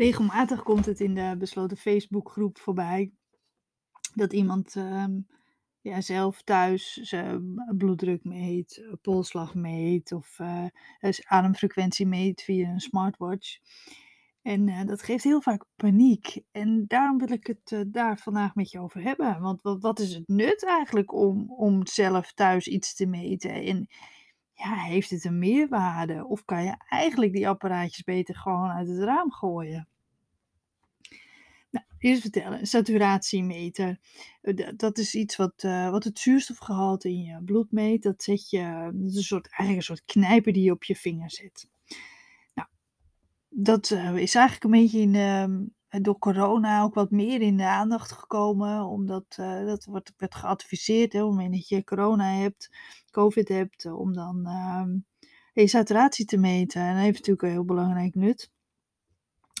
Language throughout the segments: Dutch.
Regelmatig komt het in de besloten Facebookgroep voorbij dat iemand ehm, ja, zelf thuis zijn bloeddruk meet, eh, polsslag meet of uh, ademfrequentie meet via een smartwatch. En uh, dat geeft heel vaak paniek. En daarom wil ik het daar vandaag met je over hebben. Want wat, wat is het nut eigenlijk om, om zelf thuis iets te meten? En ja, heeft het een meerwaarde? Of kan je eigenlijk die apparaatjes beter gewoon uit het raam gooien? Eerst vertellen, saturatiemeter. Eh, dat is iets wat, uh, wat het zuurstofgehalte in je bloed meet. Dat zet je, dat is een soort, eigenlijk een soort knijper die je op je vinger zet. Nou, dat uh, is eigenlijk een beetje in, uh, door corona ook wat meer in de aandacht gekomen. Omdat dat wordt, werd geadviseerd, hè, op het moment dat je corona hebt, covid hebt, om dan ehm, je saturatie te meten. En dat heeft natuurlijk een heel belangrijk nut.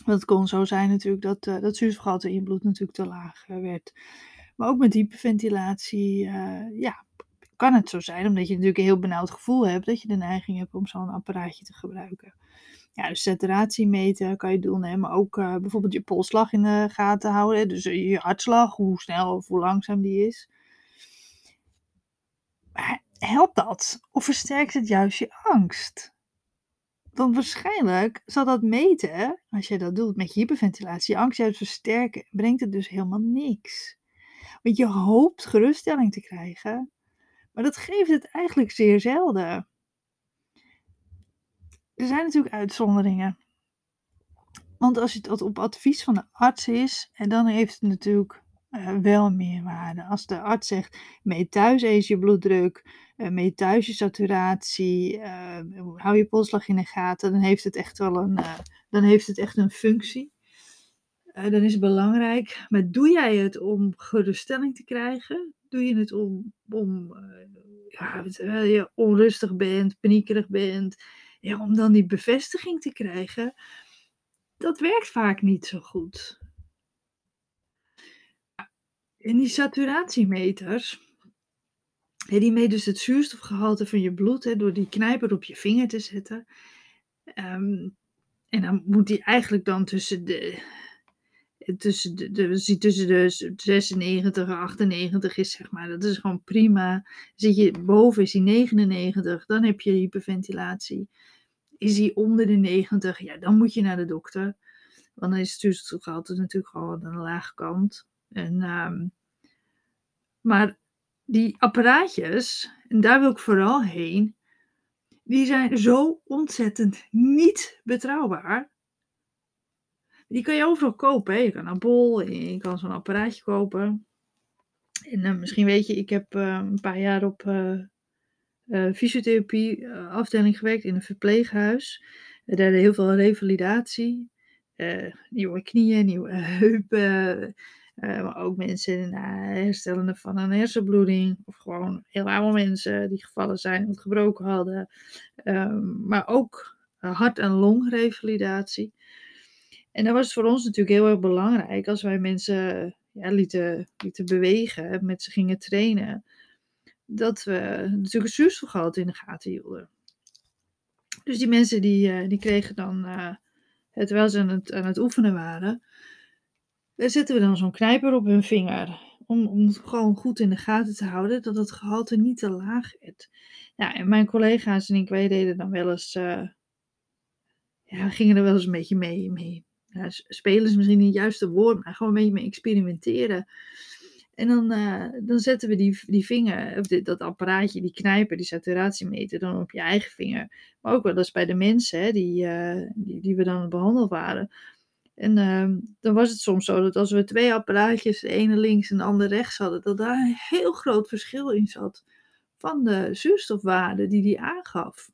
Want kon zo zijn natuurlijk dat uh, dat zuurstofgehalte in je bloed natuurlijk te laag uh, werd. Maar ook met hyperventilatie, uh, ja, kan het zo zijn, omdat je natuurlijk een heel benauwd gevoel hebt, dat je de neiging hebt om zo'n apparaatje te gebruiken. Ja, dus saturatie meten kan je doen, hè, maar ook bijvoorbeeld je polsslag in de gaten houden. Dus je hartslag, hoe snel of hoe langzaam die is. Helpt dat? Of versterkt het juist je angst? Dan waarschijnlijk zal dat meten, als je dat doet met je hyperventilatie, je angst juist versterken, brengt het dus helemaal niks. Want je hoopt geruststelling te krijgen, maar dat geeft het eigenlijk zeer zelden. Er zijn natuurlijk uitzonderingen. Want als het op advies van de arts is, en dan heeft het natuurlijk uh, wel meerwaarde. Als de arts zegt, meet thuis eens je bloeddruk, uh, meet thuis je saturatie, uh, hou je polsslag in de gaten, dan heeft het echt wel een, dan heeft het echt een functie. dan is het belangrijk. Maar doe jij het om geruststelling te krijgen? Doe je het om, om ja, je onrustig bent, paniekerig bent, ja, om dan die bevestiging te krijgen? Dat werkt vaak niet zo goed. En die saturatiemeters, die meten dus het zuurstofgehalte van je bloed hè, door die knijper op je vinger te zetten. Um, en dan moet die eigenlijk dan tussen de, tussen de, de, tussen de 96 en 98 is, zeg maar. Dat is gewoon prima. Zit je boven, is die 99, dan heb je hyperventilatie. Is die onder de 90, ja, dan moet je naar de dokter. Want dan is het zuurstofgehalte natuurlijk gewoon aan de lage kant. En, um, maar die apparaatjes, en daar wil ik vooral heen, die zijn zo ontzettend niet betrouwbaar. Die kan je overal kopen. Je kan een bol, je kan zo'n apparaatje kopen. En uh, misschien weet je, ik heb uh, een paar jaar op uh, fysiotherapie afdeling gewerkt in een verpleeghuis. daar deden heel veel revalidatie. nieuwe knieën, nieuwe heupen, uh, maar ook mensen uh, herstellende van een hersenbloeding. Of gewoon heel oude mensen die gevallen zijn of gebroken hadden. Um, maar ook uh, hart- en longrevalidatie. En dat was voor ons natuurlijk heel erg belangrijk als wij mensen ja, lieten, bewegen, met ze gingen trainen. Dat we natuurlijk het zuurstofgehalte in de gaten hielden. Dus die mensen die, die kregen dan, terwijl ze het, aan het oefenen waren, zetten we dan zo'n knijper op hun vinger. Om, om het gewoon goed in de gaten te houden dat het gehalte niet te laag werd. Ja, en mijn collega's en ik, wij deden dan wel eens. Uh, ja, gingen er wel eens een beetje mee. mee. Spelen is misschien niet het juiste woord, maar gewoon een beetje mee experimenteren. En dan, uh, dan zetten we die, die vinger, of dit, dat apparaatje, die knijper, die saturatiemeter, dan op je eigen vinger. Maar ook wel eens bij de mensen hè, die, uh, die, die we dan behandeld waren. En uh, dan was het soms zo dat als we twee apparaatjes, de ene links en de andere rechts hadden, dat daar een heel groot verschil in zat van de zuurstofwaarde die die aangaf.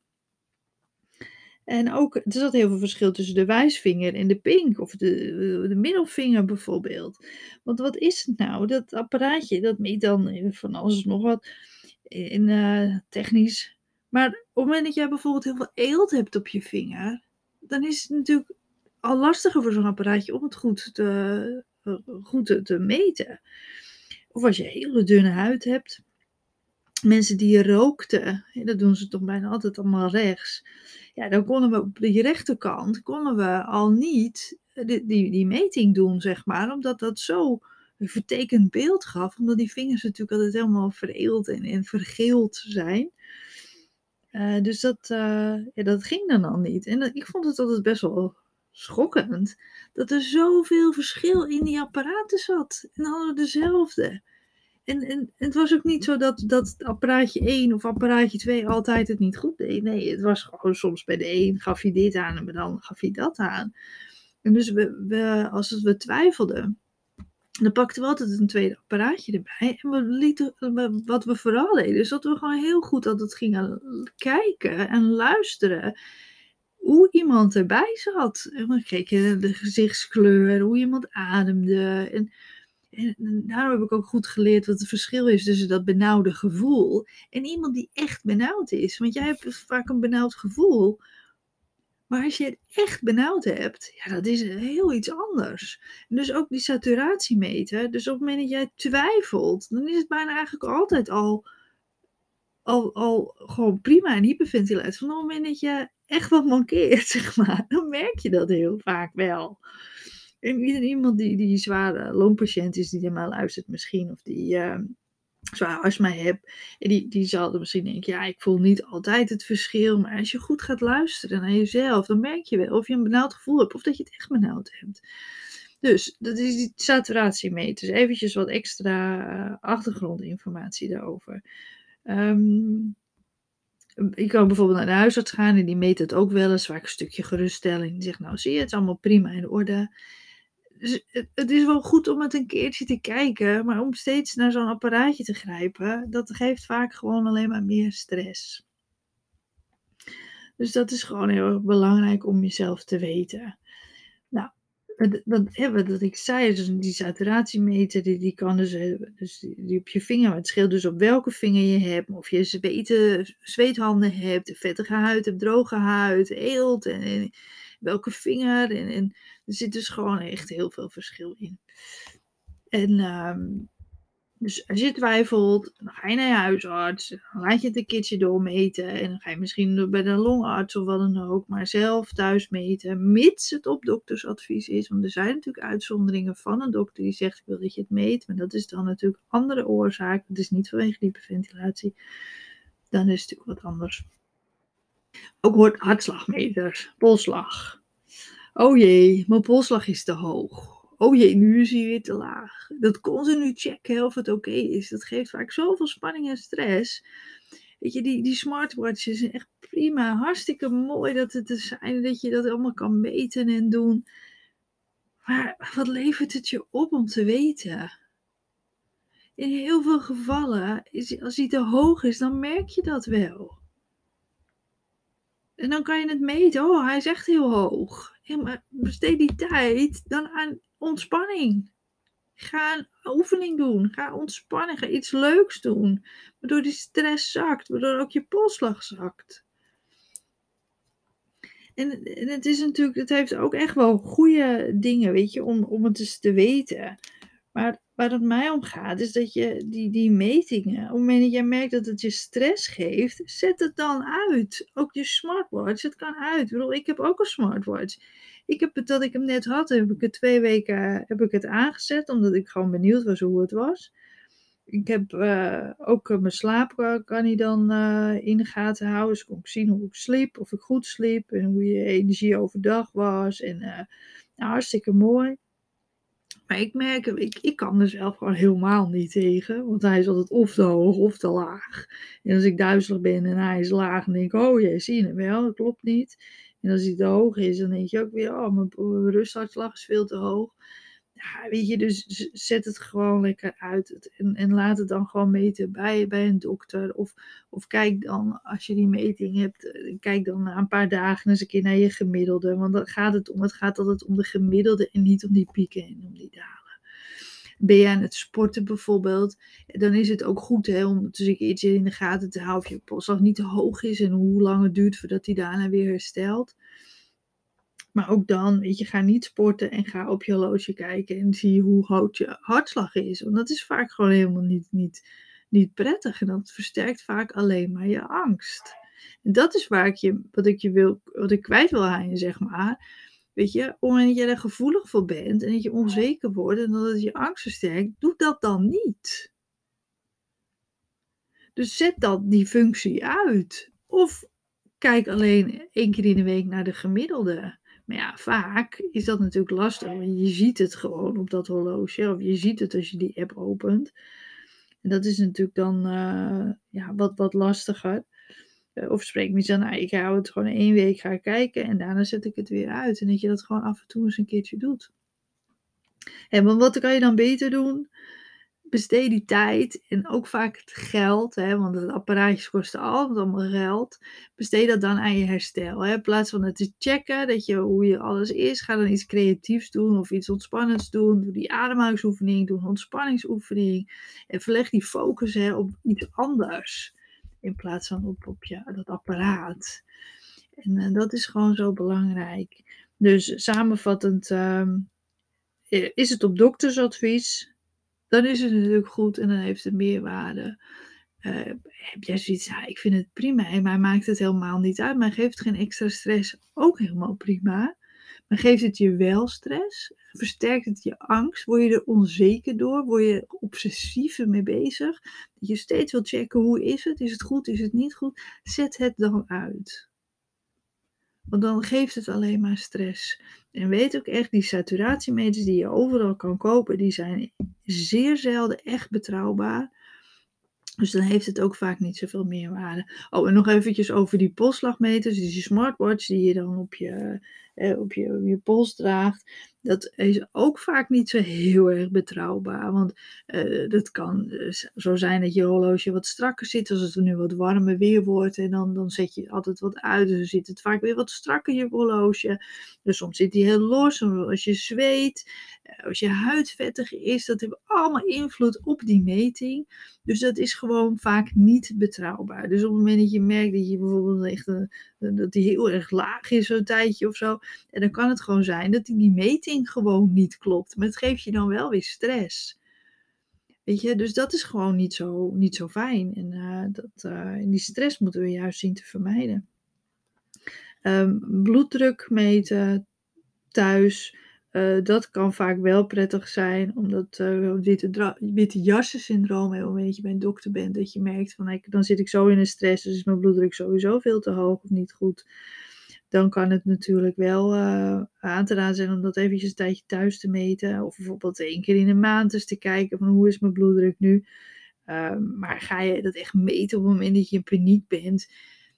En ook, er zat heel veel verschil tussen de wijsvinger en de pink, of de, de middelvinger bijvoorbeeld. Want wat is het nou? Dat apparaatje, dat meet dan van alles nog wat in uh, technisch. Maar op het moment dat jij bijvoorbeeld heel veel eelt hebt op je vinger, dan is het natuurlijk al lastiger voor zo'n apparaatje om het goed te, goed te, te, meten. Of als je hele dunne huid hebt. Mensen die rookten, dat doen ze toch bijna altijd allemaal rechts. Ja, dan konden we op de rechterkant konden we al niet die, die, die meting doen, zeg maar. Omdat dat zo een vertekend beeld gaf. Omdat die vingers natuurlijk altijd helemaal vereeld en, en vergeeld zijn. Uh, dus dat, ja, dat ging dan al niet. En ik vond het altijd best wel schokkend. Dat er zoveel verschil in die apparaten zat. En hadden we dezelfde. En, en, het was ook niet zo dat, dat apparaatje 1 of apparaatje 2 altijd het niet goed deed. Nee, het was gewoon soms bij de een gaf hij dit aan en bij de gaf hij dat aan. En dus we, we, als we twijfelden, dan pakten we altijd een tweede apparaatje erbij. En we lieten, wat we vooral deden, is dat we gewoon heel goed altijd gingen kijken en luisteren hoe iemand erbij zat. En we keken de gezichtskleur, hoe iemand ademde. En, en, daarom heb ik ook goed geleerd wat het verschil is tussen dat benauwde gevoel en iemand die echt benauwd is. Want jij hebt vaak een benauwd gevoel. Maar als je het echt benauwd hebt, ja, dat is heel iets anders. En dus ook die saturatiemeter. Dus op het moment dat jij twijfelt, dan is het bijna eigenlijk altijd al, al, al gewoon prima een hyperventilatie. Van op het moment dat je echt wat mankeert, zeg maar, dan merk je dat heel vaak wel. En iemand die, die zware longpatiënt is, die mij luistert misschien, of die uh, zwaar astma hebt, en die, die zal er misschien denken, ja, ik voel niet altijd het verschil, maar als je goed gaat luisteren naar jezelf, dan merk je wel of je een benauwd gevoel hebt, of dat je het echt benauwd hebt. Dus dat is die saturatiemeter. Dus eventjes wat extra uh, achtergrondinformatie daarover. Um, ik kan bijvoorbeeld naar de huisarts gaan en die meet het ook wel eens, vaak een stukje geruststelling. Die zegt, nou zie je, het is allemaal prima in orde. Dus het, is wel goed om het een keertje te kijken, maar om steeds naar zo'n apparaatje te grijpen, dat geeft vaak gewoon alleen maar meer stress. Dus dat is gewoon heel erg belangrijk om jezelf te weten. Dat, dat ik zei, dus die saturatiemeter, die, kan dus, eh, dus die, op je vinger, maar het scheelt dus op welke vinger je hebt, of je zweten, zweethanden hebt, vettige huid hebt, droge huid, eelt, en, welke vinger, en, er zit dus gewoon echt heel veel verschil in. En um, dus als je twijfelt, dan ga je naar je huisarts, dan laat je het een keertje doormeten en dan ga je misschien bij de longarts of wat dan ook, maar zelf thuis meten, mits het op doktersadvies is. Want er zijn natuurlijk uitzonderingen van een dokter die zegt ik wil dat je het meet, maar dat is dan natuurlijk andere oorzaak, het is niet vanwege hyperventilatie. Dan is het natuurlijk wat anders. Ook hoort hartslagmeters, polslag. Oh jee, mijn polslag is te hoog oh jee, nu is hij weer te laag. Dat continu checken of het oké is, dat geeft vaak zoveel spanning en stress. Weet je, die, die smartwatches zijn echt prima, hartstikke mooi dat het er zijn, dat je dat allemaal kan meten en doen. Maar wat levert het je op om te weten? In heel veel gevallen, is, als hij te hoog is, dan merk je dat wel. En dan kan je het meten. Oh, hij is echt heel hoog. Maar besteed die tijd dan aan ontspanning. Ga een oefening doen. Ga ontspannen. Ga iets leuks doen. Waardoor die stress zakt. Waardoor ook je polsslag zakt. En, en, het is natuurlijk, het heeft ook echt wel goede dingen, weet je, om, om het eens te weten. Maar waar het mij om gaat, is dat je die, die metingen, op het moment dat jij merkt dat het je stress geeft, zet het dan uit. Ook je smartwatch, het kan uit. Ik bedoel, ik heb ook een smartwatch. Ik heb het dat ik hem net had, heb ik het twee weken heb ik het aangezet, omdat ik gewoon benieuwd was hoe het was. Ik heb uh, ook mijn slaap kan hij dan uh, in de gaten houden. Dus kon ik zien hoe ik sliep, of ik goed sliep en hoe je energie overdag was. En nou, hartstikke mooi. Maar ik merk, ik, ik kan er zelf gewoon helemaal niet tegen. Want hij is altijd of te hoog of te laag. En als ik duizelig ben en hij is laag, dan denk ik, oh jee, zie je het wel, dat klopt niet. En als hij te hoog is, dan denk je ook weer, oh, mijn rusthartslag is veel te hoog. Ja, weet je, dus zet het gewoon lekker uit. En, en laat het dan gewoon meten bij, bij een dokter. Of, of kijk dan, als je die meting hebt, eh, kijk dan na een paar dagen eens een keer naar je gemiddelde. Want dan gaat het om. Het gaat altijd om de gemiddelde en niet om die pieken en om die dalen. Ben je aan het sporten bijvoorbeeld, dan is het ook goed hè, om dus iets in de gaten te houden of je polsslag niet te hoog is en hoe lang het duurt voordat die daarna weer herstelt. Maar ook dan, weet je, ga niet sporten en ga op je horloge kijken en zie hoe hoog je hartslag is. Want dat is vaak gewoon helemaal niet, niet, niet prettig. En dat versterkt vaak alleen maar je angst. En dat is waar ik je, wat ik je wil, wat ik kwijt wil aan je, zeg maar Weet je, op het moment dat je er gevoelig voor bent en dat je onzeker wordt en dat het je angst versterkt, doe dat dan niet. Dus zet dan die functie uit. Of kijk alleen één keer in de week naar de gemiddelde. Maar ja, vaak is dat natuurlijk lastig, want je ziet het gewoon op dat horloge, of je ziet het als je die app opent. En dat is natuurlijk dan uh, ja, wat, wat lastiger. Uh, of spreek me dan, nou, ik hou het gewoon één week ga kijken en daarna zet ik het weer uit. En dat je dat gewoon af en toe eens een keertje doet. En wat kan je dan beter doen? besteed die tijd en ook vaak het geld, hè, want het apparaatjes kosten altijd allemaal geld. Besteed dat dan aan je herstel. Hè. In plaats van het te checken dat je, hoe je alles is, ga dan iets creatiefs doen of iets ontspannends doen. Doe die ademhalingsoefening, doe een ontspanningsoefening. En verleg die focus hè, op iets anders. In plaats van op, op dat apparaat. En, en dat is gewoon zo belangrijk. Dus samenvattend um, is het op doktersadvies dan is het natuurlijk goed en dan heeft het meerwaarde. Uh, heb jij zoiets, ja, ik vind het prima en mij maakt het helemaal niet uit, maar geeft geen extra stress, ook helemaal prima. Maar geeft het je wel stress? Versterkt het je angst? Word je er onzeker door? Word je obsessief ermee bezig? Dat je steeds wil checken, hoe is het? Is het goed? Is het niet goed? Zet het dan uit. Want dan geeft het alleen maar stress. En weet ook echt, die saturatiemeters die je overal kan kopen, die zijn zeer zelden echt betrouwbaar. Dus dan heeft het ook vaak niet zoveel meerwaarde. Oh, en nog eventjes over die polsslagmeters, dus die smartwatch die je dan op je, eh, op je, je pols draagt dat is ook vaak niet zo heel erg betrouwbaar. Want uh, dat kan eh, zo zijn dat je horloge wat strakker zit. Als het nu wat warmer weer wordt. En dan, dan zet je altijd wat uit. Dus dan zit het vaak weer wat strakker je horloge. Dus soms zit die heel los. Als je zweet. Eh, als je huid vettig is. Dat heeft allemaal invloed op die meting. Dus dat is gewoon vaak niet betrouwbaar. Dus op het moment dat je merkt dat je bijvoorbeeld echt een, dat die heel erg laag is zo'n tijdje of zo. En dan kan het gewoon zijn dat die, meting gewoon niet klopt. Maar het geeft je dan wel weer stress. Weet je, dus dat is gewoon niet zo, niet zo fijn. En uh, dat, die stress moeten we juist zien te vermijden. Um, bloeddruk meten thuis. Uh, dat kan vaak wel prettig zijn, omdat uh, witte, witte jassen syndroom, heel dat je bij een dokter bent, dat je merkt van dan zit ik zo in een stress, dus is mijn bloeddruk sowieso veel te hoog of niet goed dan kan het natuurlijk wel uh, aan te raden zijn om dat eventjes een tijdje thuis te meten. Of bijvoorbeeld één keer in de maand eens te kijken van hoe is mijn bloeddruk nu. Uh, maar ga je dat echt meten op het moment dat je in paniek bent,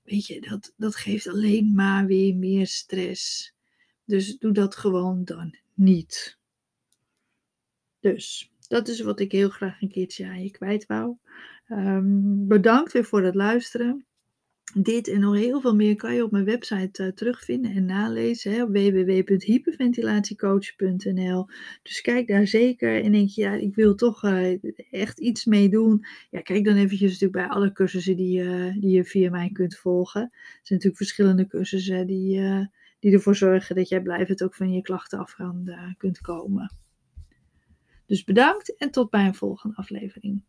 weet je, dat, dat geeft alleen maar weer meer stress. Dus doe dat gewoon dan niet. Dus dat is wat ik heel graag een keertje aan je kwijt wou. Um, bedankt weer voor het luisteren. Dit en nog heel veel meer kan je op mijn website uh, terugvinden en nalezen hè, www.hyperventilatiecoach.nl. Dus kijk daar zeker en denk je, ja, ik wil toch uh, echt iets mee doen. Ja, kijk dan eventjes natuurlijk bij alle cursussen die, uh, die je via mij kunt volgen. Er zijn natuurlijk verschillende cursussen die, die ervoor zorgen dat jij blijvend ook van je klachten af kunt komen. Dus bedankt en tot bij een volgende aflevering.